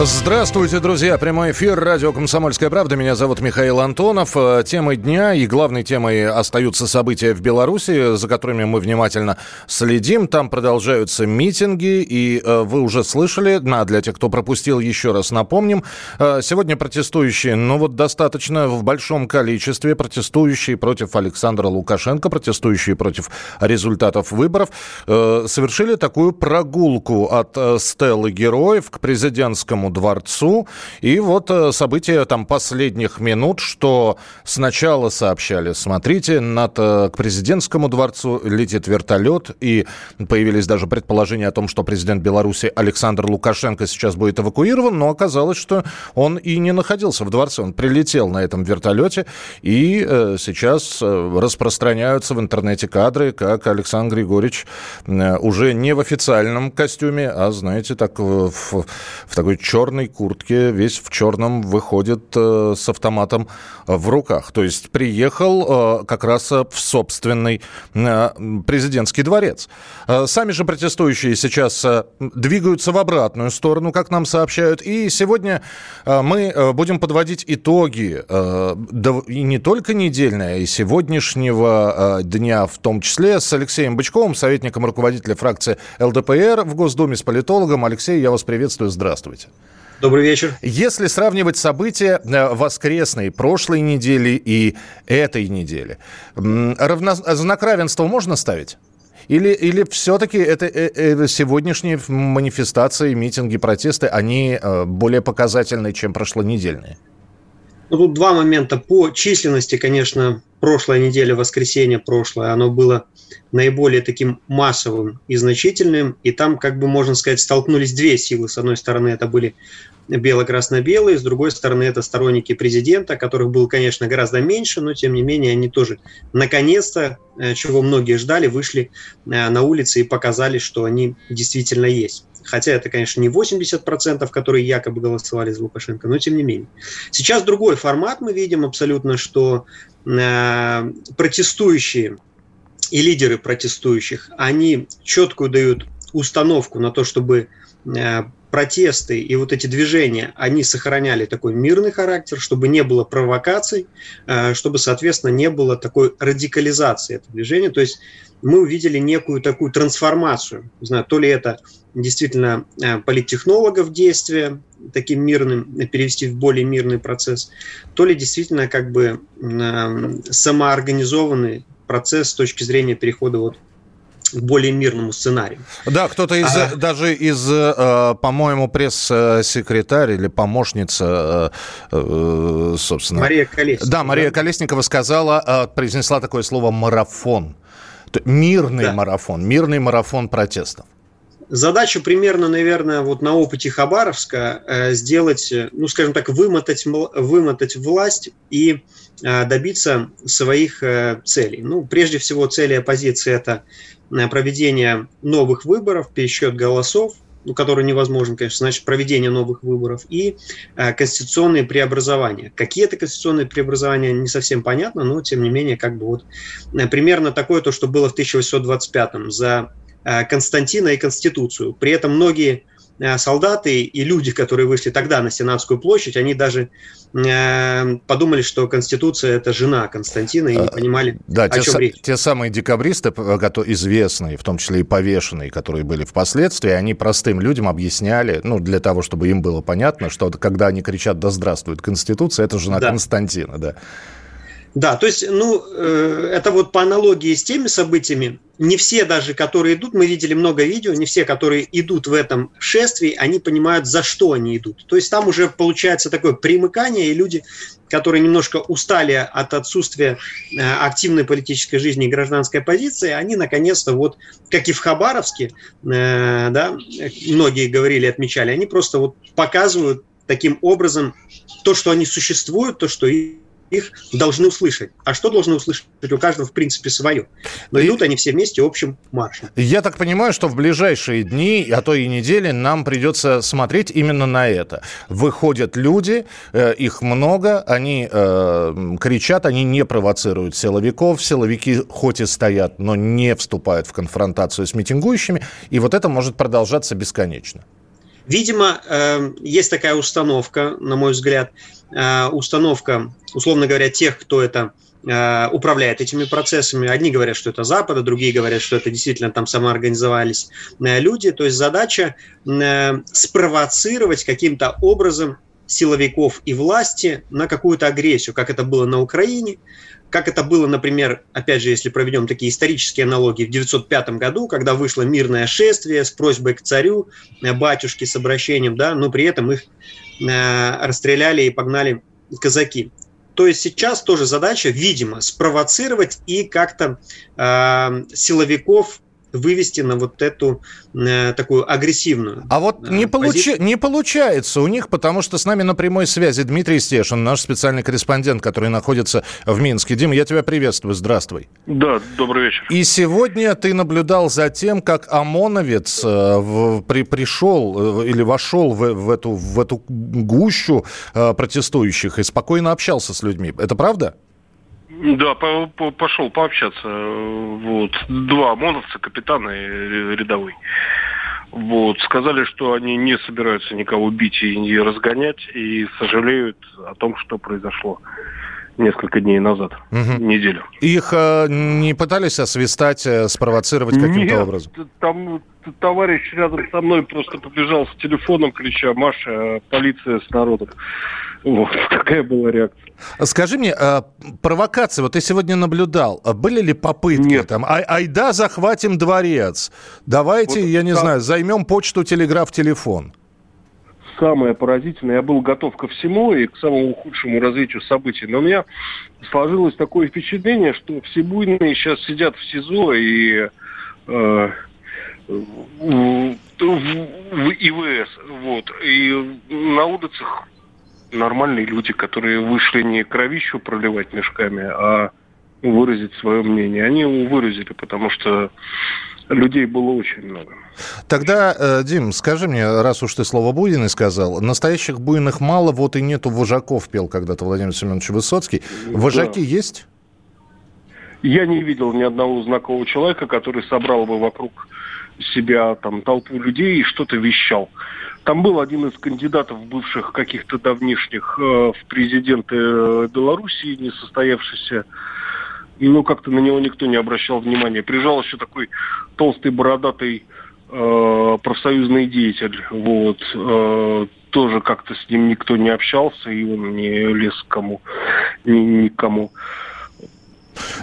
Здравствуйте, друзья. Прямой эфир радио «Комсомольская правда». Меня зовут Михаил Антонов. Э, Темой дня и главной темой остаются события в Беларуси, за которыми мы внимательно следим. Там продолжаются митинги, и э, вы уже слышали, а для тех, кто пропустил, еще раз напомним. Э, сегодня протестующие, ну вот достаточно в большом количестве, протестующие против Александра Лукашенко, протестующие против результатов выборов, совершили такую прогулку от стелы героев к президентскому дворцу. И вот э, события там последних минут, что сначала сообщали, смотрите, над, э, к президентскому дворцу летит вертолет, и появились даже предположения о том, что президент Беларуси Александр Лукашенко сейчас будет эвакуирован, но оказалось, что он и не находился в дворце, он прилетел на этом вертолете, и э, сейчас распространяются в интернете кадры, как Александр Григорьевич уже не в официальном костюме, а, знаете, так в, в такой черной куртке, весь в черном, выходит э, с автоматом в руках. То есть приехал э, как раз в собственный э, президентский дворец. Э, сами же протестующие сейчас э, двигаются в обратную сторону, как нам сообщают. И сегодня э, мы э, будем подводить итоги э, и не только недельные, а и сегодняшнего э, дня в том числе с Алексеем Бычковым, советником руководителя фракции ЛДПР в Госдуме, с политологом. Алексей, я вас приветствую. Здравствуйте. Добрый вечер. Если сравнивать события э, воскресной прошлой недели и этой недели, равно... знак равенства можно ставить? Или, или все-таки это, это э, сегодняшние манифестации, митинги, протесты, они э, более показательны, чем прошлонедельные? Ну, тут два момента. По численности, конечно, прошлая неделя, воскресенье прошлое, оно было наиболее таким массовым и значительным. И там, как бы можно сказать, столкнулись две силы. С одной стороны, это были бело-красно-белые, с другой стороны, это сторонники президента, которых было, конечно, гораздо меньше, но, тем не менее, они тоже, наконец-то, э, чего многие ждали, вышли э, на улицы и показали, что они действительно есть. Хотя это, конечно, не 80%, которые якобы голосовали за Лукашенко, но тем не менее. Сейчас другой формат мы видим абсолютно, что э, протестующие и лидеры протестующих, они четкую дают установку на то, чтобы э, протесты и вот эти движения, они сохраняли такой мирный характер, чтобы не было провокаций, э, чтобы, соответственно, не было такой радикализации этого движения. То есть мы увидели некую такую трансформацию. Не знаю, то ли это действительно э, политтехнологов действия таким мирным, перевести в более мирный процесс, то ли действительно как бы самоорганизованный процесс с точки зрения перехода вот к более мирному сценарию. Да, кто-то из, а... даже из, э, по-моему, пресс-секретарь или помощница, э, э, собственно... Мария Колесникова. Да, Мария Колесникова сказала, произнесла такое слово «марафон». Мирный да. марафон, мирный марафон протестов. Задача примерно, наверное, вот на опыте Хабаровска сделать, ну, скажем так, вымотать, вымотать власть и добиться своих целей. Ну, прежде всего, цели оппозиции – это проведение новых выборов, пересчет голосов, ну, который невозможен, конечно, значит, проведение новых выборов и э, конституционные преобразования. Какие это конституционные преобразования, не совсем понятно, но, тем не менее, как бы вот э, примерно такое то, что было в 1825-м за э, Константина и Конституцию. При этом многие солдаты и люди, которые вышли тогда на Сенатскую площадь, они даже э, подумали, что Конституция – это жена Константина, и не а, понимали, да, о те чем с- речь. Те самые декабристы, известные, в том числе и повешенные, которые были впоследствии, они простым людям объясняли, ну, для того, чтобы им было понятно, что когда они кричат «Да здравствует Конституция», это жена да. Константина, да. Да, то есть, ну, э, это вот по аналогии с теми событиями, не все даже, которые идут, мы видели много видео, не все, которые идут в этом шествии, они понимают, за что они идут. То есть там уже получается такое примыкание, и люди, которые немножко устали от отсутствия э, активной политической жизни и гражданской позиции, они наконец-то вот, как и в Хабаровске, э, да, многие говорили, отмечали, они просто вот показывают таким образом то, что они существуют, то, что их должны услышать. А что должны услышать? У каждого, в принципе, свое. Но идут они все вместе общим маршем. Я так понимаю, что в ближайшие дни, а то и недели, нам придется смотреть именно на это. Выходят люди, э, их много, они э, кричат, они не провоцируют силовиков. Силовики хоть и стоят, но не вступают в конфронтацию с митингующими. И вот это может продолжаться бесконечно. Видимо, э, есть такая установка, на мой взгляд, э, установка, условно говоря, тех, кто это э, управляет этими процессами. Одни говорят, что это Запада, другие говорят, что это действительно там самоорганизовались люди. То есть задача спровоцировать каким-то образом силовиков и власти на какую-то агрессию, как это было на Украине, как это было, например, опять же, если проведем такие исторические аналогии, в 1905 году, когда вышло мирное шествие с просьбой к царю, э, батюшке с обращением, да, но при этом их э, расстреляли и погнали казаки. То есть сейчас тоже задача, видимо, спровоцировать и как-то э, силовиков вывести на вот эту э, такую агрессивную. А вот э, не, получи, не получается у них, потому что с нами на прямой связи Дмитрий Стешин, наш специальный корреспондент, который находится в Минске. Дим, я тебя приветствую, здравствуй. Да, добрый вечер. И сегодня ты наблюдал за тем, как ОМОНовец э, в, при, пришел э, или вошел в, в, эту, в эту гущу э, протестующих и спокойно общался с людьми. Это правда? Да, по, по, пошел пообщаться. Вот. Два ОМОНовца, капитан и рядовой. Вот. Сказали, что они не собираются никого бить и не разгонять, и сожалеют о том, что произошло несколько дней назад, угу. неделю. Их э, не пытались освистать, э, спровоцировать каким-то образом? там товарищ рядом со мной просто побежал с телефоном, крича «Маша, полиция с народом». Вот, такая была реакция. Скажи мне, э, провокации, вот ты сегодня наблюдал, а были ли попытки Нет. там, ай, айда, захватим дворец, давайте, вот, я не там... знаю, займем почту, телеграф, телефон? Самое поразительное, я был готов ко всему и к самому худшему развитию событий, но у меня сложилось такое впечатление, что все буйные сейчас сидят в СИЗО и э, в, в ИВС, вот, и на улицах нормальные люди, которые вышли не кровищу проливать мешками, а выразить свое мнение. Они его выразили, потому что людей было очень много. Тогда, э, Дим, скажи мне, раз уж ты слово «буйный» сказал, настоящих буйных мало, вот и нету вожаков, пел когда-то Владимир Семенович Высоцкий. Вожаки да. есть? Я не видел ни одного знакомого человека, который собрал бы вокруг себя там толпу людей и что-то вещал. Там был один из кандидатов бывших каких-то давнишних э, в президенты э, Белоруссии, не состоявшийся. Но как-то на него никто не обращал внимания. Прижал еще такой толстый бородатый э, профсоюзный деятель. Вот. Э, тоже как-то с ним никто не общался, и он не лез к кому, ни, никому.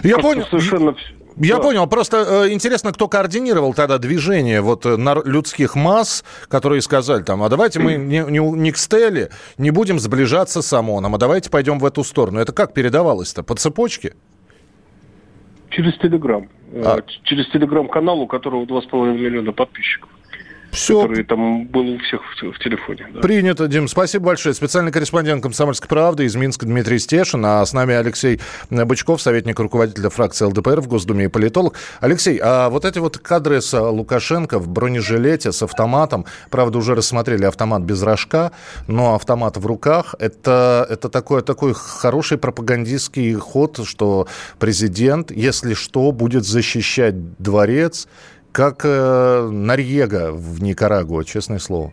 Я понял. Совершенно. Я да. понял. Просто э, интересно, кто координировал тогда движение вот э, людских масс, которые сказали там, а давайте мы не, не, не к Стелле, не будем сближаться с ОМОНом, а давайте пойдем в эту сторону. Это как передавалось-то? По цепочке? Через Телеграм. А. Э, через Телеграм-канал, у которого 2,5 миллиона подписчиков. Все. Который там был у всех в, телефоне. Да. Принято, Дим. Спасибо большое. Специальный корреспондент «Комсомольской правды» из Минска Дмитрий Стешин, а с нами Алексей Бычков, советник руководителя фракции ЛДПР в Госдуме и политолог. Алексей, а вот эти вот кадры с Лукашенко в бронежилете с автоматом, правда, уже рассмотрели автомат без рожка, но автомат в руках, это, это такой, такой хороший пропагандистский ход, что президент, если что, будет защищать дворец, как э, Норьега в Никарагуа, честное слово.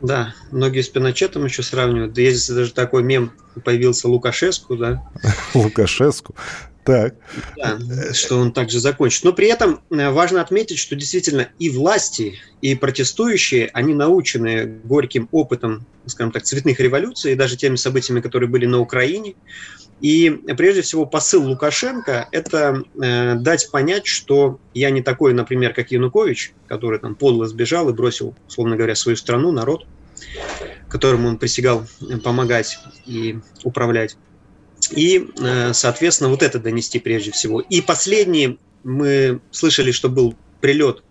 Да, многие с Пиночетом еще сравнивают. Да есть даже такой мем появился Лукашеску, да? Лукашеску. Так. Да, что он также закончит. Но при этом э, важно отметить, что действительно и власти, и протестующие, они научены горьким опытом, скажем так, цветных революций, и даже теми событиями, которые были на Украине. И прежде всего посыл Лукашенко – это э, дать понять, что я не такой, например, как Янукович, который там подло сбежал и бросил, условно говоря, свою страну, народ, которому он присягал помогать и управлять. И, э, соответственно, вот это донести прежде всего. И последний, мы слышали, что был прилет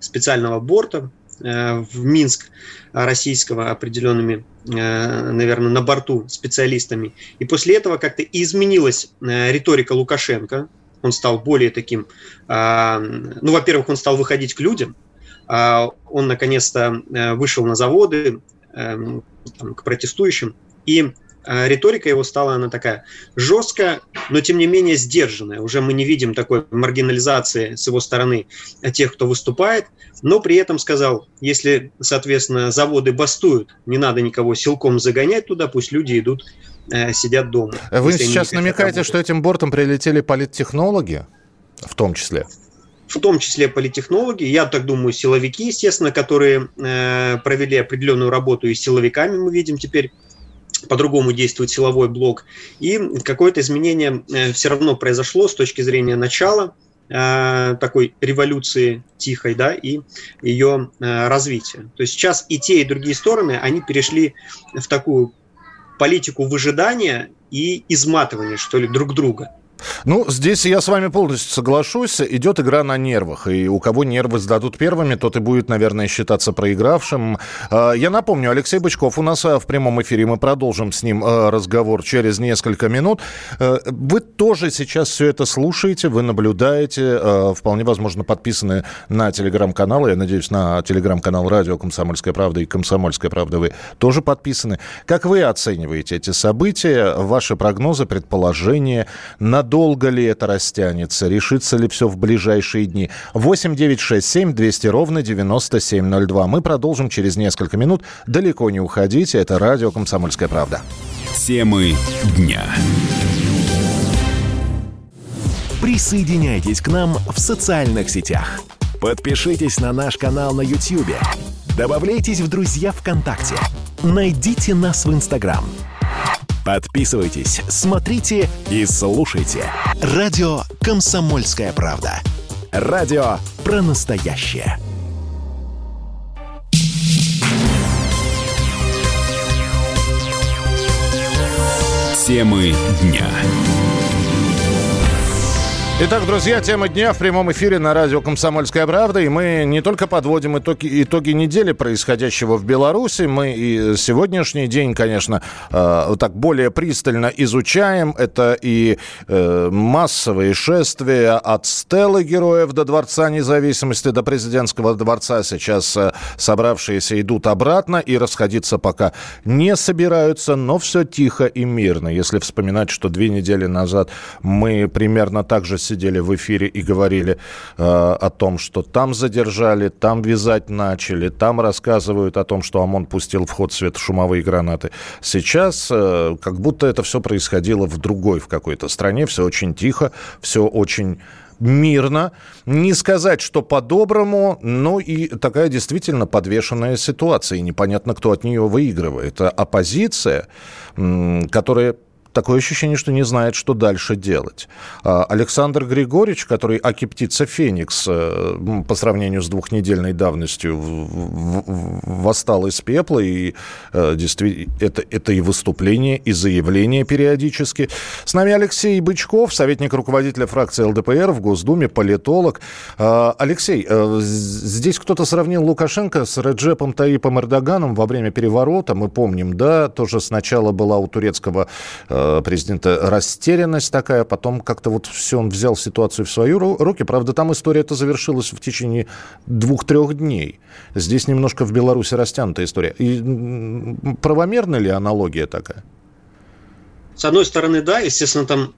специального борта в Минск российского определенными, наверное, на борту специалистами. И после этого как-то изменилась риторика Лукашенко. Он стал более таким, ну, во-первых, он стал выходить к людям, он наконец-то вышел на заводы, эм, к протестующим, и а риторика его стала, она такая жесткая, но тем не менее сдержанная. Уже мы не видим такой маргинализации с его стороны тех, кто выступает, но при этом сказал, если, соответственно, заводы бастуют, не надо никого силком загонять туда, пусть люди идут, э, сидят дома. Вы сейчас намекаете, работать. что этим бортом прилетели политтехнологи, в том числе? в том числе политехнологи, я так думаю, силовики, естественно, которые э, провели определенную работу и с силовиками мы видим теперь по-другому действует силовой блок. И какое-то изменение э, все равно произошло с точки зрения начала э, такой революции тихой, да, и ее э, развития. То есть сейчас и те, и другие стороны, они перешли в такую политику выжидания и изматывания, что ли, друг друга. Ну, здесь я с вами полностью соглашусь. Идет игра на нервах. И у кого нервы сдадут первыми, тот и будет, наверное, считаться проигравшим. А, я напомню, Алексей Бычков у нас а, в прямом эфире. Мы продолжим с ним а, разговор через несколько минут. Вы тоже сейчас все это слушаете, вы наблюдаете. Вполне возможно, подписаны на телеграм-канал. Я надеюсь, на телеграм-канал «Радио Комсомольская правда» и «Комсомольская правда» вы тоже подписаны. Как вы оцениваете эти события? Ваши прогнозы, предположения? на надолго ли это растянется, решится ли все в ближайшие дни. 8 9 6 7 200 ровно 9702. Мы продолжим через несколько минут. Далеко не уходите. Это радио «Комсомольская правда». Темы дня. Присоединяйтесь к нам в социальных сетях. Подпишитесь на наш канал на YouTube. Добавляйтесь в друзья ВКонтакте. Найдите нас в Инстаграм – Подписывайтесь, смотрите и слушайте. Радио «Комсомольская правда». Радио про настоящее. Темы дня. Итак, друзья, тема дня в прямом эфире на радио «Комсомольская правда». И мы не только подводим итоги, итоги недели происходящего в Беларуси, мы и сегодняшний день, конечно, э, так более пристально изучаем. Это и э, массовые шествия от стелы героев до Дворца независимости, до президентского дворца. Сейчас э, собравшиеся идут обратно и расходиться пока не собираются, но все тихо и мирно. Если вспоминать, что две недели назад мы примерно так же сидели в эфире и говорили э, о том, что там задержали, там вязать начали, там рассказывают о том, что ОМОН пустил в ход светошумовые гранаты. Сейчас э, как будто это все происходило в другой, в какой-то стране, все очень тихо, все очень мирно, не сказать, что по-доброму, но и такая действительно подвешенная ситуация, и непонятно, кто от нее выигрывает. Это оппозиция, которая такое ощущение, что не знает, что дальше делать. А, Александр Григорьевич, который Акиптица Феникс э, по сравнению с двухнедельной давностью восстал из пепла, и э, действительно это, это и выступление, и заявление периодически. С нами Алексей Бычков, советник руководителя фракции ЛДПР в Госдуме, политолог. А, Алексей, э, здесь кто-то сравнил Лукашенко с Реджепом Таипом Эрдоганом во время переворота, мы помним, да, тоже сначала была у турецкого президента растерянность такая, потом как-то вот все, он взял ситуацию в свои руки. Правда, там история это завершилась в течение двух-трех дней. Здесь немножко в Беларуси растянутая история. И правомерна ли аналогия такая? С одной стороны, да, естественно, там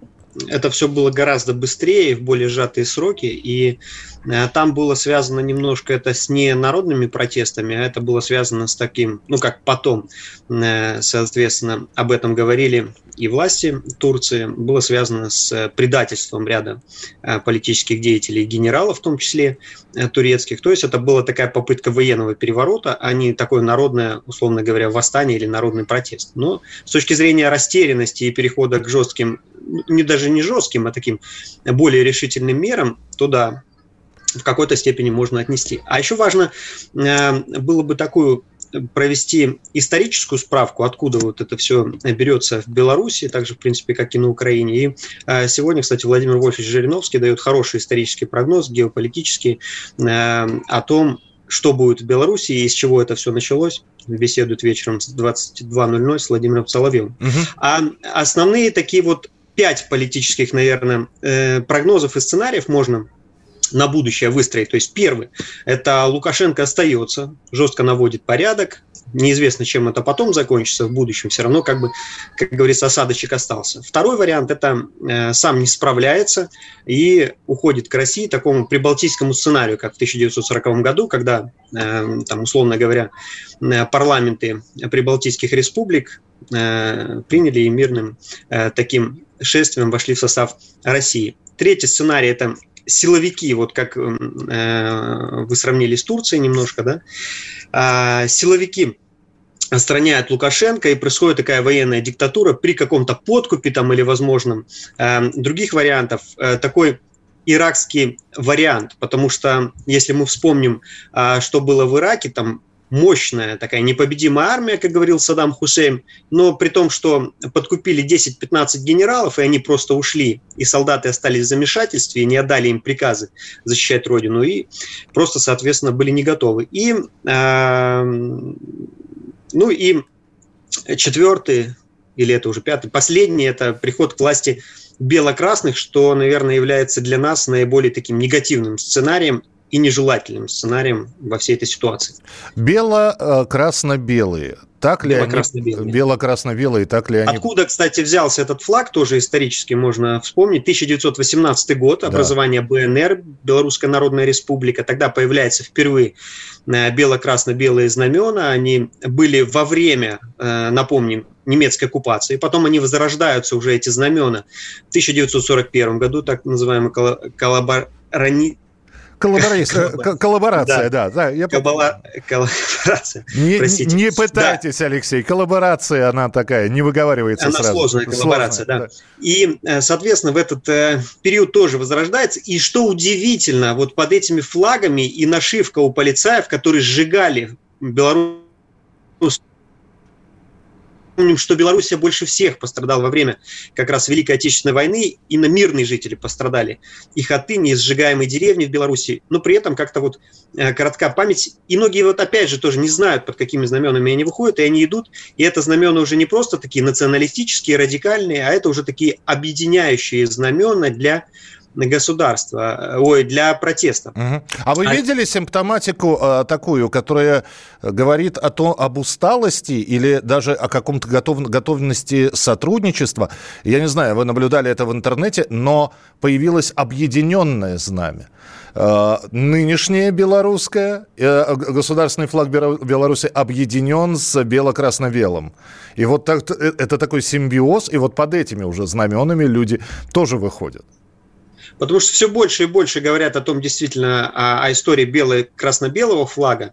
это все было гораздо быстрее, в более сжатые сроки, и э, там было связано немножко это с не народными протестами, а это было связано с таким, ну как потом, э, соответственно, об этом говорили и власти Турции, было связано с предательством ряда э, политических деятелей, генералов в том числе турецких. То есть это была такая попытка военного переворота, а не такое народное, условно говоря, восстание или народный протест. Но с точки зрения растерянности и перехода к жестким не даже не жестким, а таким более решительным мерам, то да, в какой-то степени можно отнести. А еще важно э, было бы такую провести историческую справку, откуда вот это все берется в Беларуси, так же, в принципе, как и на Украине. И э, сегодня, кстати, Владимир Вольфович Жириновский дает хороший исторический прогноз, геополитический, э, о том, что будет в Беларуси и из чего это все началось, беседуют вечером с 22.00 с Владимиром Соловьевым. Угу. А основные такие вот пять политических, наверное, э, прогнозов и сценариев можно на будущее выстроить. То есть первый – это Лукашенко остается, жестко наводит порядок, неизвестно, чем это потом закончится в будущем, все равно, как бы, как говорится, осадочек остался. Второй вариант – это э, сам не справляется и уходит к России, такому прибалтийскому сценарию, как в 1940 году, когда, э, там, условно говоря, э, парламенты прибалтийских республик э, приняли и мирным э, таким шествием вошли в состав России. Третий сценарий – это силовики, вот как э, вы сравнили с Турцией немножко, да, э, силовики отстраняют Лукашенко, и происходит такая военная диктатура при каком-то подкупе там или возможном э, других вариантов. Э, такой иракский вариант, потому что если мы вспомним, э, что было в Ираке, там мощная такая непобедимая армия, как говорил Саддам Хусейн, но при том, что подкупили 10-15 генералов, и они просто ушли, и солдаты остались в замешательстве, и не отдали им приказы защищать родину, и просто, соответственно, были не готовы. И, э, ну и четвертый, или это уже пятый, последний, это приход к власти бело-красных, что, наверное, является для нас наиболее таким негативным сценарием, и нежелательным сценарием во всей этой ситуации. Бело-красно-белые. Так ли бело-красно-белые. они? Бело-красно-белые, так ли они? Откуда, кстати, взялся этот флаг, тоже исторически можно вспомнить. 1918 год, образование да. БНР, Белорусская Народная Республика. Тогда появляется впервые э, бело-красно-белые знамена. Они были во время, э, напомним, немецкой оккупации. Потом они возрождаются, уже эти знамена, в 1941 году, так называемый коллаборани Коллаборация, да. да, я... Коллаборация. Не, Простите. не пытайтесь, да. Алексей. Коллаборация, она такая, не выговаривается она сразу. сложная коллаборация, сложная, да. да. И, э, соответственно, в этот э, период тоже возрождается. И что удивительно, вот под этими флагами и нашивка у полицаев, которые сжигали Беларусь Помним, что Белоруссия больше всех пострадала во время как раз Великой Отечественной войны, и на мирные жители пострадали. И хаты, и сжигаемые деревни в Беларуси, но при этом как-то вот э, коротка память. И многие вот опять же тоже не знают, под какими знаменами они выходят, и они идут, и это знамена уже не просто такие националистические, радикальные, а это уже такие объединяющие знамена для государства, ой, для протеста. Угу. А вы а... видели симптоматику э, такую, которая говорит о том, об усталости или даже о каком-то готов, готовности сотрудничества? Я не знаю, вы наблюдали это в интернете, но появилось объединенное знамя. Э, нынешнее белорусское, э, государственный флаг Беларуси объединен с бело-красно-белым. И вот так, э, это такой симбиоз, и вот под этими уже знаменами люди тоже выходят. Потому что все больше и больше говорят о том действительно, о, о истории бело красно-белого флага,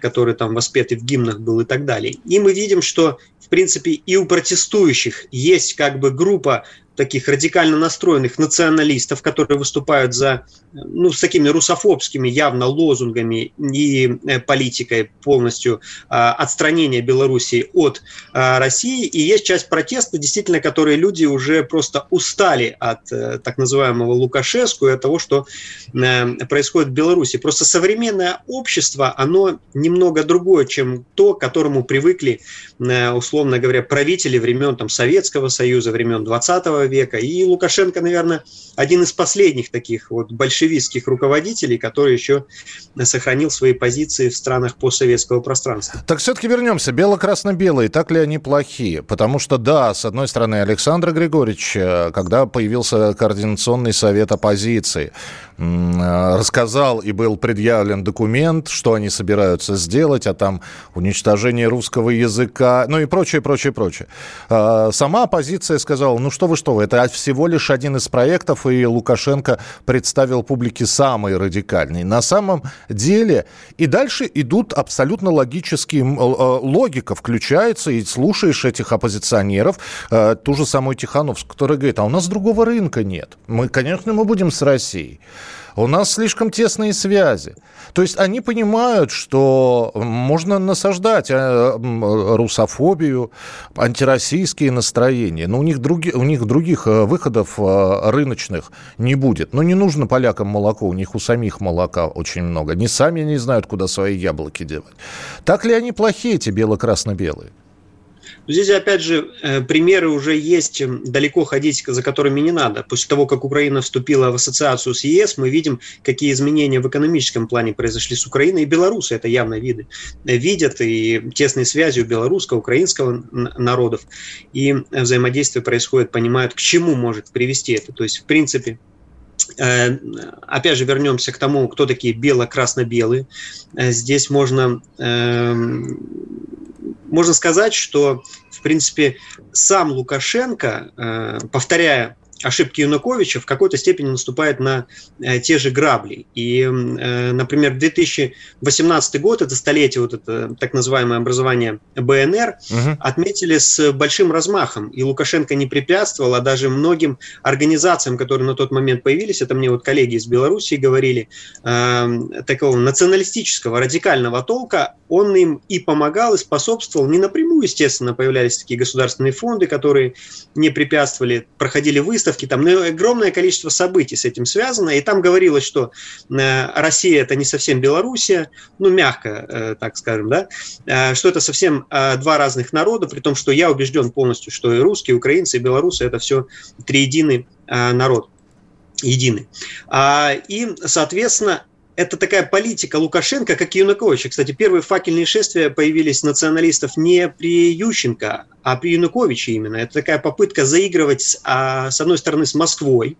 который там воспетый в гимнах был и так далее. И мы видим, что в принципе и у протестующих есть как бы группа таких радикально настроенных националистов, которые выступают за, ну, с такими русофобскими явно лозунгами и э, политикой полностью а, отстранения Белоруссии от а, России. И есть часть протеста, действительно, которые люди уже просто устали от а, так называемого Лукашеску и от того, что а, происходит в Беларуси. Просто современное общество, оно немного другое, чем то, к которому привыкли, а, условно говоря, правители времен там, Советского Союза, времен 20 века. И Лукашенко, наверное, один из последних таких вот большевистских руководителей, который еще сохранил свои позиции в странах постсоветского пространства. Так все-таки вернемся. Бело-красно-белые, так ли они плохие? Потому что, да, с одной стороны, Александр Григорьевич, э, когда появился Координационный совет оппозиции, э, рассказал и был предъявлен документ, что они собираются сделать, а там уничтожение русского языка, ну и прочее, прочее, прочее. Э, сама оппозиция сказала, ну что вы, что вы, это всего лишь один из проектов, и Лукашенко представил публике самый радикальный. На самом деле, и дальше идут абсолютно логические, э, логика включается, и слушаешь этих оппозиционеров, э, ту же самую Тихановскую, которая говорит, а у нас другого рынка нет. Мы, конечно, мы будем с Россией. У нас слишком тесные связи. То есть они понимают, что можно насаждать э, русофобию, антироссийские настроения, но у них, други, у них других э, выходов э, рыночных не будет. Но не нужно полякам молоко, у них у самих молока очень много. Они сами не знают, куда свои яблоки делать. Так ли они плохие, эти бело-красно-белые? Здесь, опять же, э, примеры уже есть, далеко ходить за которыми не надо. После того, как Украина вступила в ассоциацию с ЕС, мы видим, какие изменения в экономическом плане произошли с Украиной. И белорусы это явно виды, видят, и тесные связи у белорусского, украинского народов. И взаимодействие происходит, понимают, к чему может привести это. То есть, в принципе, э, Опять же, вернемся к тому, кто такие бело-красно-белые. Э, здесь можно эм, можно сказать, что, в принципе, сам Лукашенко, э, повторяя ошибки Януковича в какой-то степени наступает на э, те же грабли. И, э, например, 2018 год, это столетие вот это так называемое образование БНР, угу. отметили с большим размахом. И Лукашенко не препятствовал, а даже многим организациям, которые на тот момент появились, это мне вот коллеги из Белоруссии говорили, э, такого националистического, радикального толка, он им и помогал, и способствовал. Не напрямую, естественно, появлялись такие государственные фонды, которые не препятствовали, проходили выставки, выставки, там ну, огромное количество событий с этим связано, и там говорилось, что э, Россия это не совсем Белоруссия, ну, мягко, э, так скажем, да, э, что это совсем два разных народа, при том, что я убежден полностью, что и русские, и украинцы, и белорусы это все триединый народ единый. А, и, соответственно, это такая политика Лукашенко, как и Януковича. Кстати, первые факельные шествия появились националистов не при Ющенко, а при Януковиче именно. Это такая попытка заигрывать с, а, с одной стороны с Москвой,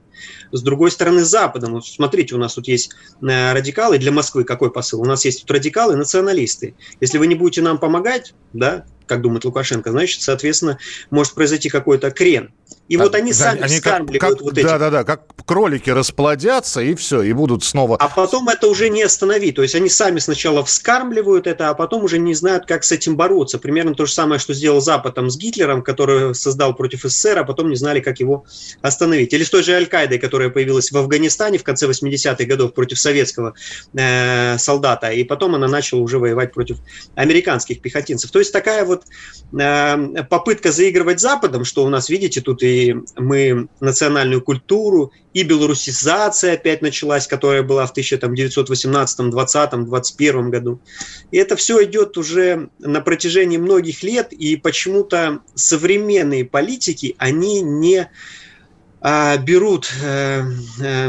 с другой стороны с Западом. Вот смотрите, у нас тут есть э, радикалы для Москвы. Какой посыл? У нас есть тут радикалы, националисты. Если вы не будете нам помогать, да, как думает Лукашенко, значит, соответственно, может произойти какой-то крен. И а, вот они сами они вскармливают как, как, вот эти... Да-да-да, как кролики расплодятся, и все, и будут снова... А потом это уже не остановить. То есть они сами сначала вскармливают это, а потом уже не знают, как с этим бороться. Примерно то же самое, что сделал Запад там, с Гитлером, который создал против СССР, а потом не знали, как его остановить. Или с той же Аль-Каидой, которая появилась в Афганистане в конце 80-х годов против советского э, солдата, и потом она начала уже воевать против американских пехотинцев. То есть такая вот э, попытка заигрывать Западом, что у нас, видите, тут и мы национальную культуру, и белорусизация опять началась, которая была в 1918, 20, 21 году. И это все идет уже на протяжении многих лет, и почему-то современные политики, они не а, берут э, э,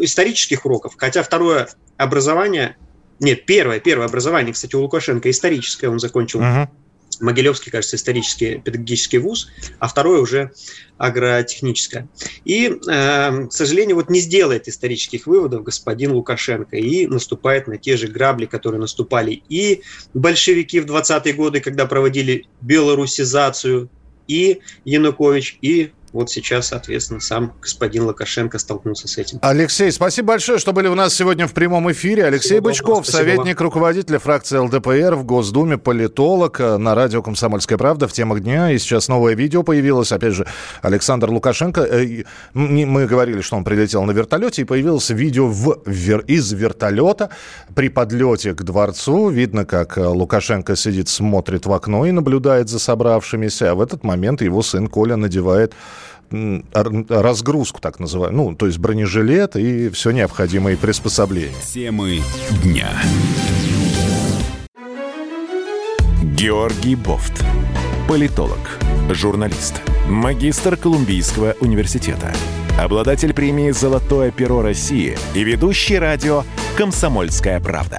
исторических уроков, хотя второе образование, нет, первое, первое образование, кстати, у Лукашенко историческое, он закончил uh-huh Могилевский, кажется, исторический педагогический вуз, а второй уже агротехническое. И, э, к сожалению, вот не сделает исторических выводов господин Лукашенко и наступает на те же грабли, которые наступали и большевики в 20-е годы, когда проводили белорусизацию, и Янукович, и вот сейчас, соответственно, сам господин Лукашенко столкнулся с этим. Алексей, спасибо большое, что были у нас сегодня в прямом эфире. Алексей спасибо Бычков, советник вам. руководителя фракции ЛДПР в Госдуме, политолог э, на радио «Комсомольская правда» в темах дня. И сейчас новое видео появилось. Опять же, Александр Лукашенко. Э, мы говорили, что он прилетел на вертолете, и появилось видео в, из вертолета при подлете к дворцу. Видно, как э, Лукашенко сидит, смотрит в окно и наблюдает за собравшимися. А в этот момент его сын Коля надевает разгрузку, так называемую, ну, то есть бронежилет и все необходимые приспособления. Темы дня. Георгий Бофт. Политолог, журналист, магистр Колумбийского университета, обладатель премии «Золотое перо России» и ведущий радио «Комсомольская правда»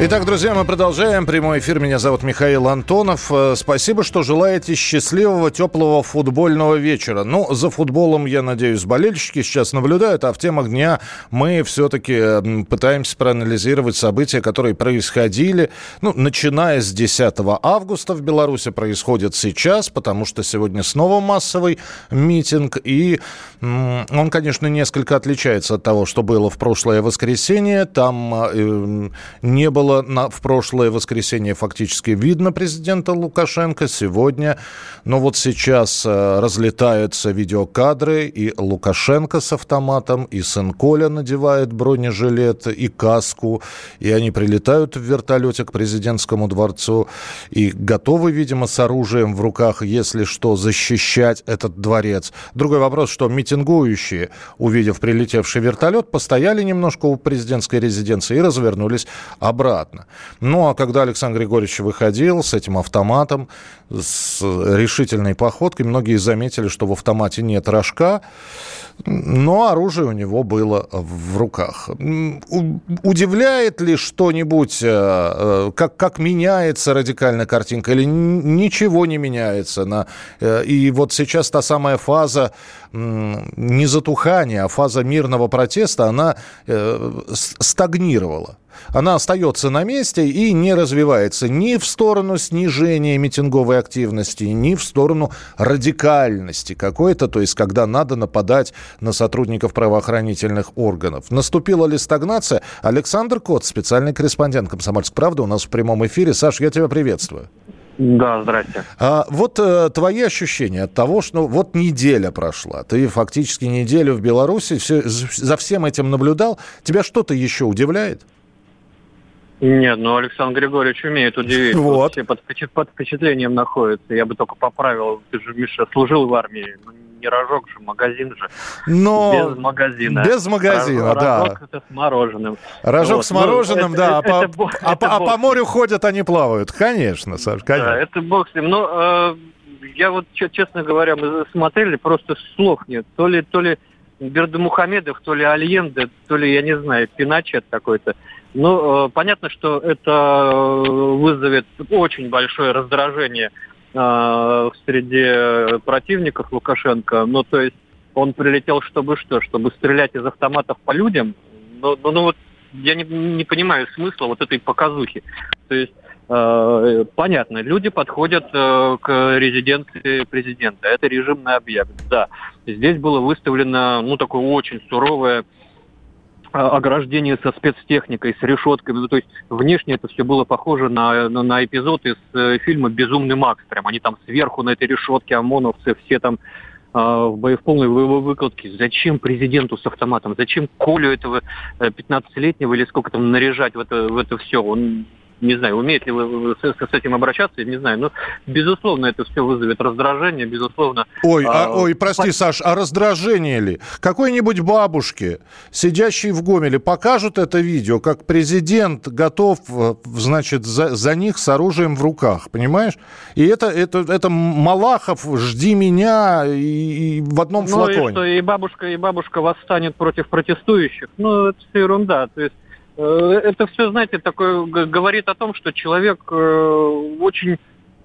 Итак, друзья, мы продолжаем прямой эфир. Меня зовут Михаил Антонов. Э, спасибо, что желаете счастливого, теплого футбольного вечера. Ну, за футболом, я надеюсь, болельщики сейчас наблюдают, а в темах дня мы все-таки пытаемся проанализировать события, которые происходили, ну, начиная с 10 августа в Беларуси, происходят сейчас, потому что сегодня снова массовый митинг, и он, конечно, несколько отличается от того, что было в прошлое воскресенье. Там э, не было было на, в прошлое воскресенье фактически видно президента Лукашенко. Сегодня, но вот сейчас э, разлетаются видеокадры, и Лукашенко с автоматом, и сын Коля надевает бронежилет и каску, и они прилетают в вертолете к президентскому дворцу и готовы, видимо, с оружием в руках, если что, защищать этот дворец. Другой вопрос, что митингующие, увидев прилетевший вертолет, постояли немножко у президентской резиденции и развернулись обратно обратно. Ну, а когда Александр Григорьевич выходил с этим автоматом, с решительной походкой, многие заметили, что в автомате нет рожка, но оружие у него было в руках. Удивляет ли что-нибудь, э, э, как, как меняется радикальная картинка, или ничего не меняется? На, э, и вот сейчас та самая фаза не затухания, а фаза мирного протеста, она стагнировала она остается на месте и не развивается ни в сторону снижения митинговой активности, ни в сторону радикальности какой-то, то есть когда надо нападать на сотрудников правоохранительных органов. Наступила ли стагнация? Александр Кот, специальный корреспондент «Комсомольской правды» у нас в прямом эфире. Саш, я тебя приветствую. Да, здрасте. А, вот э, твои ощущения от того, что вот неделя прошла, ты фактически неделю в Беларуси, все, за всем этим наблюдал. Тебя что-то еще удивляет? Нет, ну Александр Григорьевич умеет удивить. Вот. Все под, под впечатлением находятся. Я бы только поправил. Ты же, Миша, служил в армии. Ну, не рожок же, магазин же. Но... Без магазина. Без магазина, да. Рожок это с мороженым. Рожок вот. с мороженым, ну, да. Это, а, это, по, это, а, а по морю ходят, они плавают. Конечно, Саш, конечно. Да, это бог с ним. Но э, я вот, честно говоря, мы смотрели, просто слов нет. То ли, то ли Бердымухамедов, то ли Альенде, то ли, я не знаю, Пиночет какой-то. Ну, э, понятно, что это э, вызовет очень большое раздражение э, среди противников Лукашенко. Ну, то есть он прилетел, чтобы что? Чтобы стрелять из автоматов по людям? Ну, ну, ну вот я не, не понимаю смысла вот этой показухи. То есть э, понятно, люди подходят э, к резиденции президента. Это режимный объект, да. Здесь было выставлено, ну, такое очень суровое ограждение со спецтехникой, с решетками. Ну, то есть внешне это все было похоже на, на, на эпизод из э, фильма «Безумный Макс». Прям они там сверху на этой решетке ОМОНовцы, все там э, в боевой выкладке. Зачем президенту с автоматом? Зачем Колю этого 15-летнего э, или сколько там наряжать в это, в это все? Он не знаю, умеет ли вы с, с этим обращаться, не знаю. Но, безусловно, это все вызовет раздражение, безусловно. Ой, а, а, ой, прости. Саш, а раздражение ли? Какой-нибудь бабушке, сидящей в Гомеле, покажут это видео, как президент готов, э, значит, за, за них с оружием в руках, понимаешь? И это, это, это Малахов, жди меня и, и в одном ну, флаконе. Ну и что, и бабушка, и бабушка восстанет против протестующих. Ну, это все ерунда. То есть это все, знаете, такое говорит о том, что человек э, очень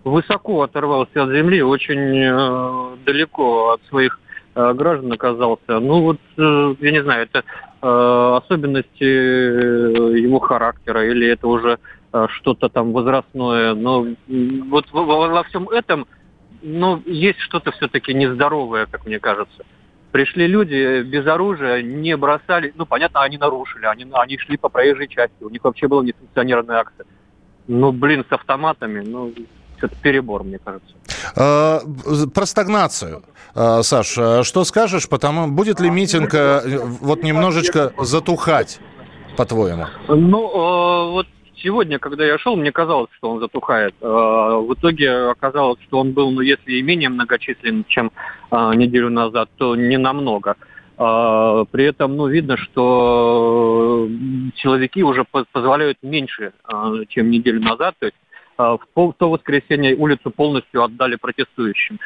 высоко оторвался от земли, очень э, далеко от своих граждан оказался. Ну вот, я не знаю, это особенности его характера или это уже что-то там возрастное. Но вот во всем этом, ну, есть что-то все-таки нездоровое, как мне кажется пришли люди без оружия, не бросали, ну, понятно, они нарушили, они, они шли по проезжей части, у них вообще была несанкционированная акция. Ну, блин, с автоматами, ну, это перебор, мне кажется. А, про стагнацию. А, Саш, а что скажешь? Потому будет ли митинг э, вот немножечко затухать, по-твоему? Ну, вот сегодня, когда я шел, мне казалось, что он затухает. А, в итоге оказалось, что он был, ну, если и менее многочисленным, чем а, неделю назад, то не намного. А, при этом, ну, видно, что силовики уже позволяют меньше, чем неделю назад. То есть в то воскресенье улицу полностью отдали протестующим.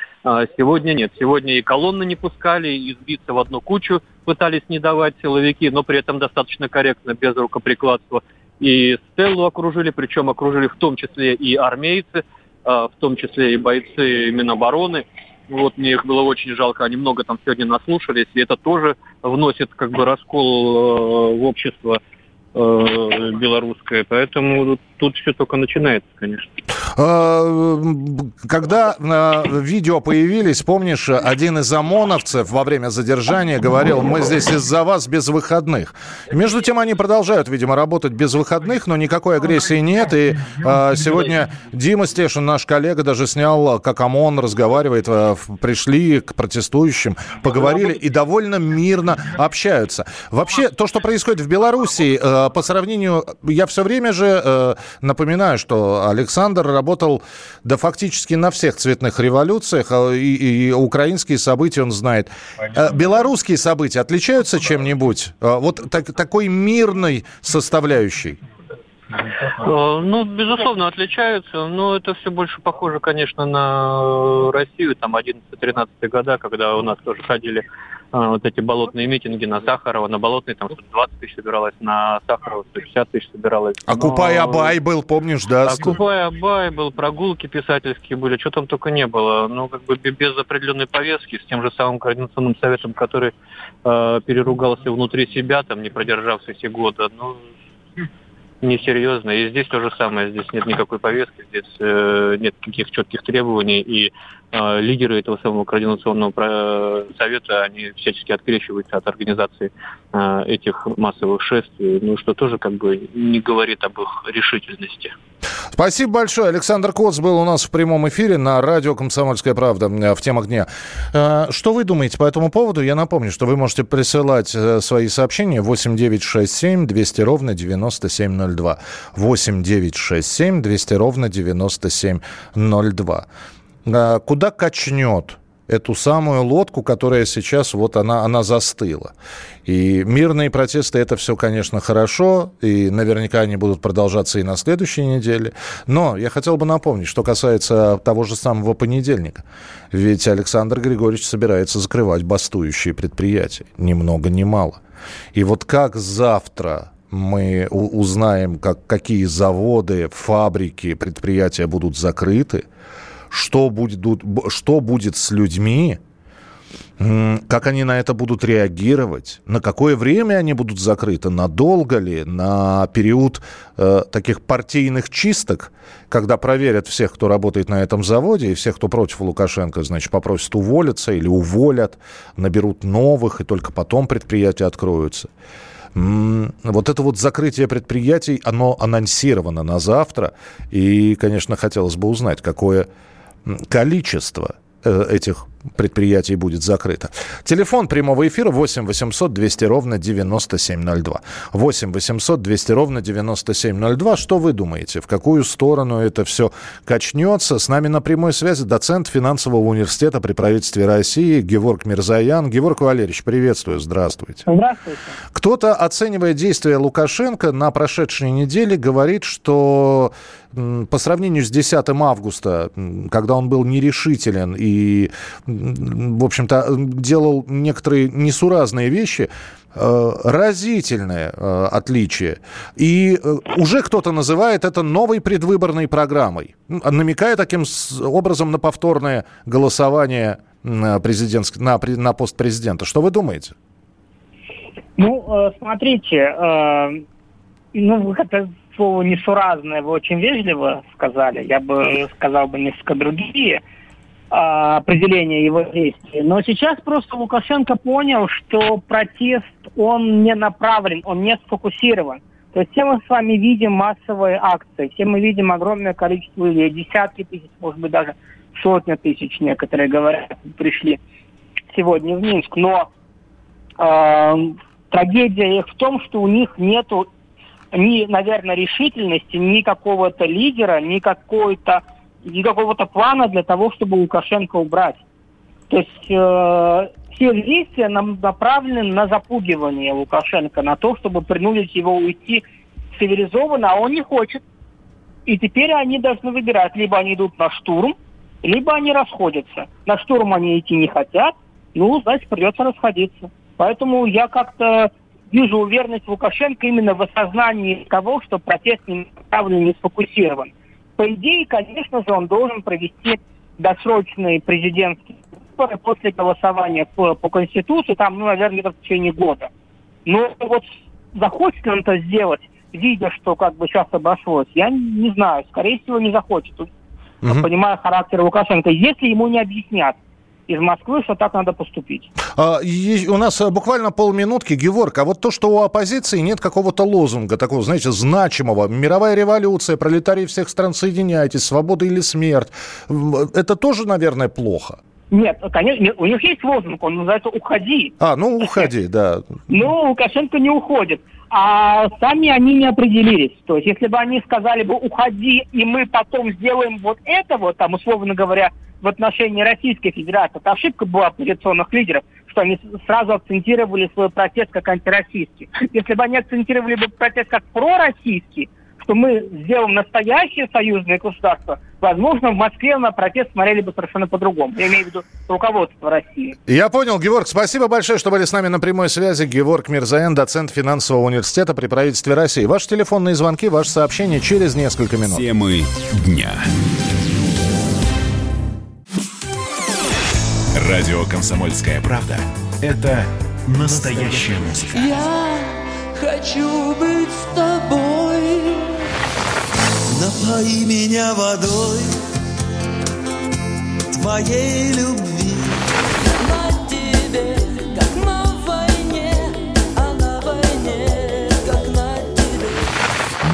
Сегодня нет. Сегодня и колонны не пускали, и сбиться в одну кучу пытались не давать силовики, но при этом достаточно корректно, без рукоприкладства и Стеллу окружили, причем окружили в том числе и армейцы, в том числе и бойцы Минобороны. Вот мне их было очень жалко, они много там сегодня наслушались, и это тоже вносит как бы раскол в общество э, белорусское. Поэтому тут все только начинается, конечно. А, когда э, видео появились, помнишь, один из ОМОНовцев во время задержания говорил, мы здесь из-за вас без выходных. Между тем они продолжают, видимо, работать без выходных, но никакой агрессии нет. И а, сегодня Дима Стешин, наш коллега, даже снял, как ОМОН разговаривает, пришли к протестующим, поговорили и довольно мирно общаются. Вообще, то, что происходит в Беларуси, по сравнению, я все время же напоминаю, что Александр работал, да фактически на всех цветных революциях, а, и, и украинские события он знает. Понятно. Э, белорусские события отличаются чем-нибудь? Э, вот так, такой мирной составляющей? Э, ну, безусловно, отличаются, но это все больше похоже, конечно, на Россию, там, 11-13 года, когда у нас тоже ходили вот эти болотные митинги на Сахарова, на Болотной там 120 тысяч собиралось, на Сахарова 150 тысяч собиралось. А Купай Абай был, помнишь, да? А Купай Абай был, прогулки писательские были, что там только не было. Ну, как бы без определенной повестки, с тем же самым Координационным советом, который э, переругался внутри себя, там, не продержавшись все года. Ну, несерьезно. И здесь то же самое. Здесь нет никакой повестки, здесь э, нет никаких четких требований. И э, лидеры этого самого координационного совета, они всячески открещиваются от организации э, этих массовых шествий, ну, что тоже как бы не говорит об их решительности. Спасибо большое. Александр Коц был у нас в прямом эфире на радио «Комсомольская правда» в темах дня. Э, что вы думаете по этому поводу? Я напомню, что вы можете присылать э, свои сообщения 8 9 6 7 200 ровно 9702. 8 9 6 7 200 ровно 9702. Э, куда качнет эту самую лодку, которая сейчас вот она, она застыла. И мирные протесты это все, конечно, хорошо, и наверняка они будут продолжаться и на следующей неделе. Но я хотел бы напомнить, что касается того же самого понедельника. Ведь Александр Григорьевич собирается закрывать бастующие предприятия. Ни много ни мало. И вот как завтра мы узнаем, как, какие заводы, фабрики, предприятия будут закрыты, что будет, что будет с людьми, как они на это будут реагировать, на какое время они будут закрыты, надолго ли, на период э, таких партийных чисток, когда проверят всех, кто работает на этом заводе, и всех, кто против Лукашенко, значит, попросят уволиться или уволят, наберут новых, и только потом предприятия откроются. Вот это вот закрытие предприятий, оно анонсировано на завтра, и, конечно, хотелось бы узнать, какое количество э, этих предприятий будет закрыто. Телефон прямого эфира 8 800 200 ровно 9702. 8 800 200 ровно 9702. Что вы думаете? В какую сторону это все качнется? С нами на прямой связи доцент финансового университета при правительстве России Геворг Мирзаян. Геворг Валерьевич, приветствую. Здравствуйте. Здравствуйте. Кто-то, оценивая действия Лукашенко на прошедшей неделе, говорит, что по сравнению с 10 августа, когда он был нерешителен и, в общем-то, делал некоторые несуразные вещи, э, разительное э, отличие. И э, уже кто-то называет это новой предвыборной программой, намекая таким образом на повторное голосование президентск... на, на пост президента. Что вы думаете? Ну, смотрите, ну, это слово несуразное вы очень вежливо сказали. Я бы сказал бы несколько другие а, определения его действий. Но сейчас просто Лукашенко понял, что протест, он не направлен, он не сфокусирован. То есть все мы с вами видим массовые акции, все мы видим огромное количество людей, десятки тысяч, может быть, даже сотня тысяч, некоторые говорят, пришли сегодня в Минск. Но э, трагедия их в том, что у них нету ни, наверное, решительности, ни какого-то лидера, ни какой-то ни какого-то плана для того, чтобы Лукашенко убрать. То есть э, все действия нам направлены на запугивание Лукашенко, на то, чтобы принудить его уйти цивилизованно, а он не хочет. И теперь они должны выбирать, либо они идут на штурм, либо они расходятся. На штурм они идти не хотят, ну, значит, придется расходиться. Поэтому я как-то вижу уверенность Лукашенко именно в осознании того, что протест не направлен, не сфокусирован. По идее, конечно же, он должен провести досрочные президентские выборы после голосования по, по Конституции, там, ну, наверное, в течение года. Но вот захочет он это сделать, видя, что как бы сейчас обошлось, я не знаю. Скорее всего, не захочет. Угу. Понимая характер Лукашенко. Если ему не объяснят, из Москвы, что так надо поступить. А, у нас э, буквально полминутки, Геворг, а вот то, что у оппозиции нет какого-то лозунга такого, знаете, значимого, мировая революция, пролетарии всех стран соединяйтесь, свобода или смерть, это тоже, наверное, плохо? Нет, конечно, у них есть лозунг, он называется «Уходи». А, ну, уходи, да. Ну, Лукашенко не уходит. А сами они не определились. То есть, если бы они сказали бы «Уходи, и мы потом сделаем вот это вот», там, условно говоря, в отношении Российской Федерации. Это ошибка была оппозиционных лидеров, что они сразу акцентировали свой протест как антироссийский. Если бы они акцентировали бы протест как пророссийский, что мы сделаем настоящее союзное государство, возможно, в Москве на протест смотрели бы совершенно по-другому. Я имею в виду руководство России. Я понял, Георг. Спасибо большое, что были с нами на прямой связи. Георг Мирзаян, доцент финансового университета при правительстве России. Ваши телефонные звонки, ваши сообщения через несколько минут. Темы дня. Радио «Комсомольская правда» — это настоящая музыка. Я хочу быть с тобой. Напои меня водой твоей любви.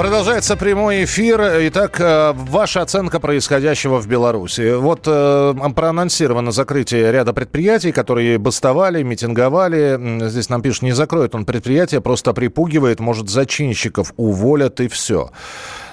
Продолжается прямой эфир. Итак, э, ваша оценка происходящего в Беларуси. Вот э, проанонсировано закрытие ряда предприятий, которые бастовали, митинговали. Здесь нам пишут, не закроют он предприятие, просто припугивает, может, зачинщиков уволят и все.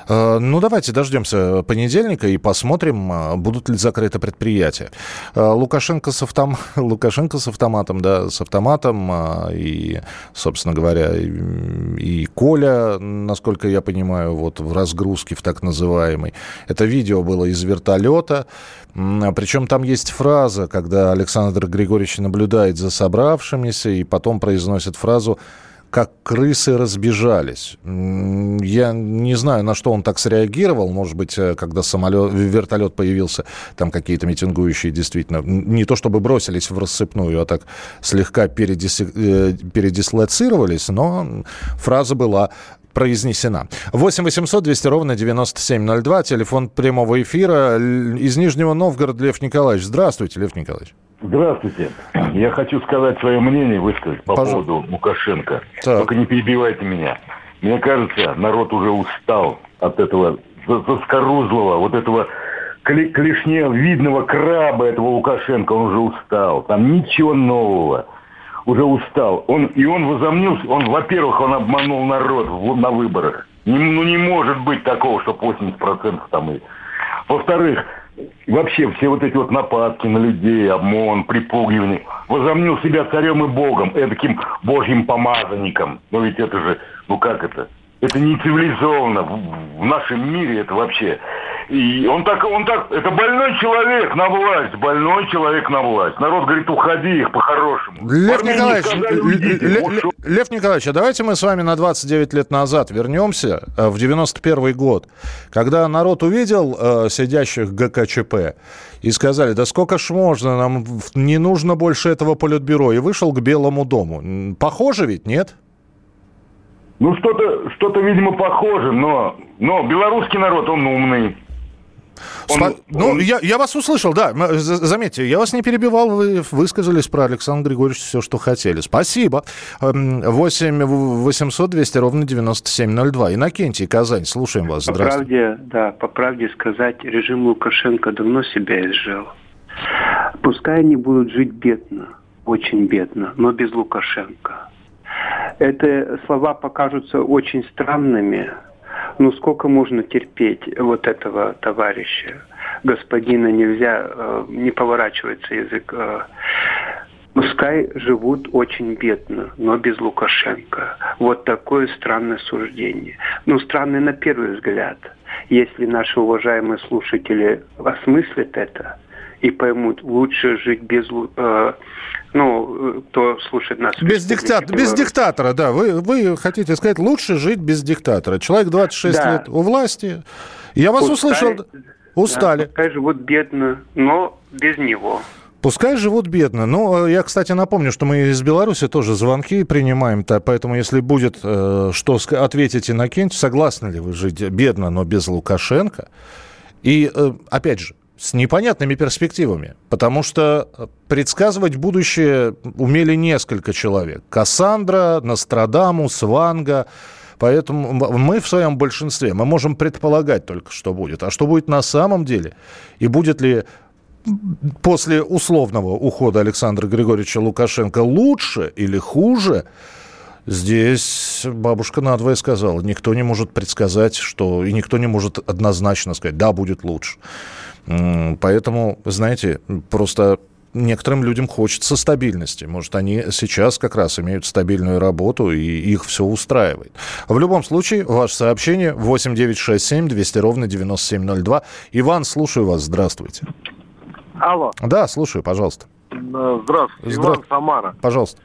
Э, ну, давайте дождемся понедельника и посмотрим, э, будут ли закрыты предприятия. Э, Лукашенко с, автом... Лукашенко с автоматом, да, с автоматом и, собственно говоря, и Коля, насколько я понимаю, вот в разгрузке в так называемой. Это видео было из вертолета, причем там есть фраза, когда Александр Григорьевич наблюдает за собравшимися и потом произносит фразу как крысы разбежались. Я не знаю, на что он так среагировал. Может быть, э, когда самолет, вертолет появился, там какие-то митингующие действительно не то чтобы бросились в рассыпную, а так слегка передис... Э, передислоцировались, но фраза была произнесена. 8 800 200 ровно 9702, телефон прямого эфира. Из Нижнего Новгорода Лев Николаевич. Здравствуйте, Лев Николаевич. Здравствуйте. Я хочу сказать свое мнение, высказать по Пожалуйста. поводу Лукашенко. Так. Только не перебивайте меня. Мне кажется, народ уже устал от этого заскорузлого, вот этого клешне видного краба этого Лукашенко. Он уже устал. Там ничего нового. Уже устал. Он, и он возомнил, он, во-первых, он обманул народ на выборах. Не, ну не может быть такого, что 80% там и... Во-вторых, вообще все вот эти вот нападки на людей, обмон, припугивание, возомнил себя царем и богом, таким божьим помазанником. Но ведь это же, ну как это? Это не цивилизованно. В нашем мире это вообще. И он так, он так, это больной человек на власть, больной человек на власть. Народ говорит, уходи их по-хорошему. Лев Николаевич, Лев, Лев Николаевич, а давайте мы с вами на 29 лет назад вернемся э, в 91 год, когда народ увидел э, сидящих ГКЧП и сказали, да сколько ж можно, нам не нужно больше этого политбюро, и вышел к Белому дому. Похоже ведь, нет? Ну, что-то, что-то, видимо, похоже, но, но белорусский народ, он умный. Он, Спа... Ну, он... я, я вас услышал, да. Заметьте, я вас не перебивал, вы высказались про Александра Григорьевича все, что хотели. Спасибо. 8 800 200 ровно 9702. Иннокентий, Казань, слушаем вас. По правде, да, по правде сказать, режим Лукашенко давно себя изжил. Пускай они будут жить бедно, очень бедно, но без Лукашенко. Это слова покажутся очень странными. Ну сколько можно терпеть вот этого товарища? Господина нельзя, э, не поворачивается язык. Э, Пускай живут очень бедно, но без Лукашенко. Вот такое странное суждение. Ну, странное на первый взгляд. Если наши уважаемые слушатели осмыслят это и поймут, лучше жить без... Э, ну, кто слушает нас... Без, диктат, без диктатора, да. Вы, вы хотите сказать, лучше жить без диктатора. Человек 26 да. лет у власти. Я вас пускай, услышал. Устали. Да, пускай живут бедно, но без него. Пускай живут бедно. Ну, я, кстати, напомню, что мы из Беларуси тоже звонки принимаем, -то, поэтому если будет э, что ответить Иннокентий, согласны ли вы жить бедно, но без Лукашенко? И, э, опять же, с непонятными перспективами, потому что предсказывать будущее умели несколько человек. Кассандра, Нострадамус, Ванга. Поэтому мы в своем большинстве, мы можем предполагать только, что будет. А что будет на самом деле? И будет ли после условного ухода Александра Григорьевича Лукашенко лучше или хуже, Здесь бабушка надвое сказала, никто не может предсказать, что и никто не может однозначно сказать, да, будет лучше. Поэтому, знаете, просто некоторым людям хочется стабильности. Может, они сейчас как раз имеют стабильную работу, и их все устраивает. В любом случае, ваше сообщение 8967 200 ровно 9702. Иван, слушаю вас. Здравствуйте. Алло. Да, слушаю, пожалуйста. Здравствуйте, Здра... Иван Самара. Пожалуйста.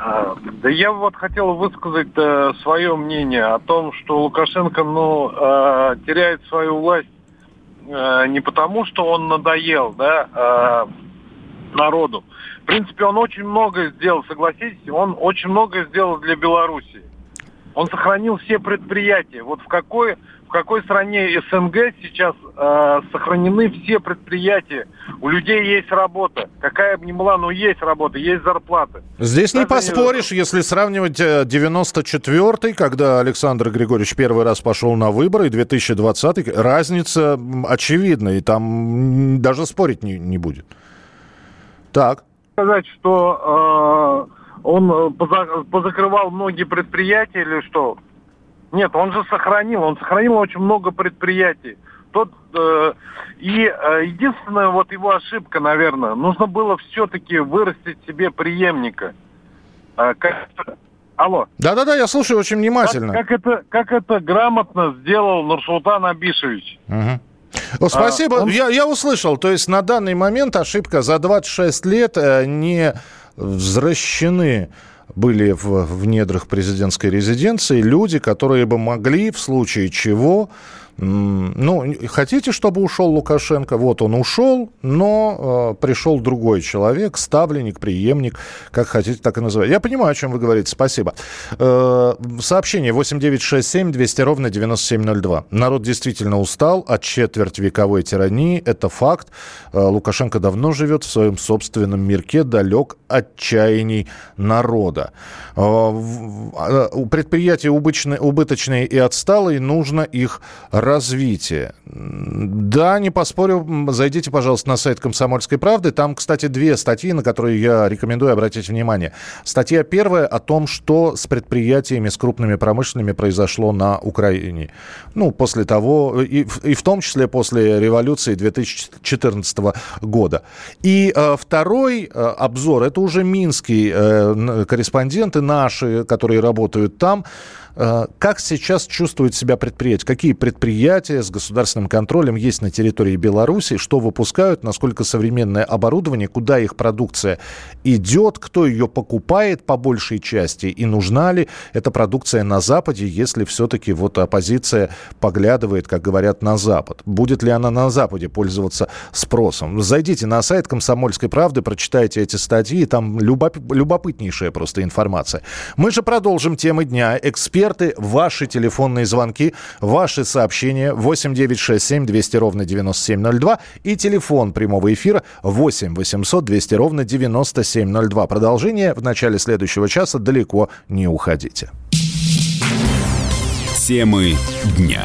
А, да я вот хотел высказать э, свое мнение о том, что Лукашенко ну, э, теряет свою власть э, не потому, что он надоел да, народу. В принципе, он очень многое сделал, согласитесь, он очень многое сделал для Беларуси. Он сохранил все предприятия. Вот в какой в какой стране СНГ сейчас э, сохранены все предприятия. У людей есть работа. Какая бы ни была, но есть работа, есть зарплата. Здесь Даже не поспоришь, не... если сравнивать 94-й, э, когда Александр Григорьевич первый раз пошел на выборы, и 2020-й, разница очевидна, и там даже спорить не, не будет. Так. Сказать, что э, он э, позакрывал многие предприятия или что? Нет, он же сохранил, он сохранил очень много предприятий. Тот, э, и э, единственная вот его ошибка, наверное, нужно было все-таки вырастить себе преемника. Э, как, алло. Да-да-да, я слушаю очень внимательно. Как, как, это, как это грамотно сделал Нурсултан Абишевич. Угу. спасибо, а, он... я, я услышал. То есть на данный момент ошибка за 26 лет э, не возвращены были в, в недрах президентской резиденции люди, которые бы могли в случае чего ну, хотите, чтобы ушел Лукашенко? Вот он ушел, но э, пришел другой человек, ставленник, преемник, как хотите, так и называть. Я понимаю, о чем вы говорите. Спасибо. Э, сообщение 8967 200 ровно 9702. Народ действительно устал от четверть вековой тирании. Это факт. Э, Лукашенко давно живет в своем собственном мирке, далек от чаяний народа. Э, э, предприятия убыточные, убыточные и отсталые, нужно их развития. Да, не поспорю, зайдите, пожалуйста, на сайт «Комсомольской правды». Там, кстати, две статьи, на которые я рекомендую обратить внимание. Статья первая о том, что с предприятиями, с крупными промышленными произошло на Украине. Ну, после того, и, и в том числе после революции 2014 года. И э, второй э, обзор, это уже минские э, корреспонденты наши, которые работают там, как сейчас чувствует себя предприятие? Какие предприятия с государственным контролем есть на территории Беларуси? Что выпускают? Насколько современное оборудование? Куда их продукция идет? Кто ее покупает по большей части? И нужна ли эта продукция на Западе, если все-таки вот оппозиция поглядывает, как говорят, на Запад? Будет ли она на Западе пользоваться спросом? Зайдите на сайт «Комсомольской правды», прочитайте эти статьи, там любопытнейшая просто информация. Мы же продолжим темы дня. Эксперт эксперты, ваши телефонные звонки, ваши сообщения 8 9 6 7 200 ровно 9702 и телефон прямого эфира 8 800 200 ровно 9702. Продолжение в начале следующего часа. Далеко не уходите. Темы дня.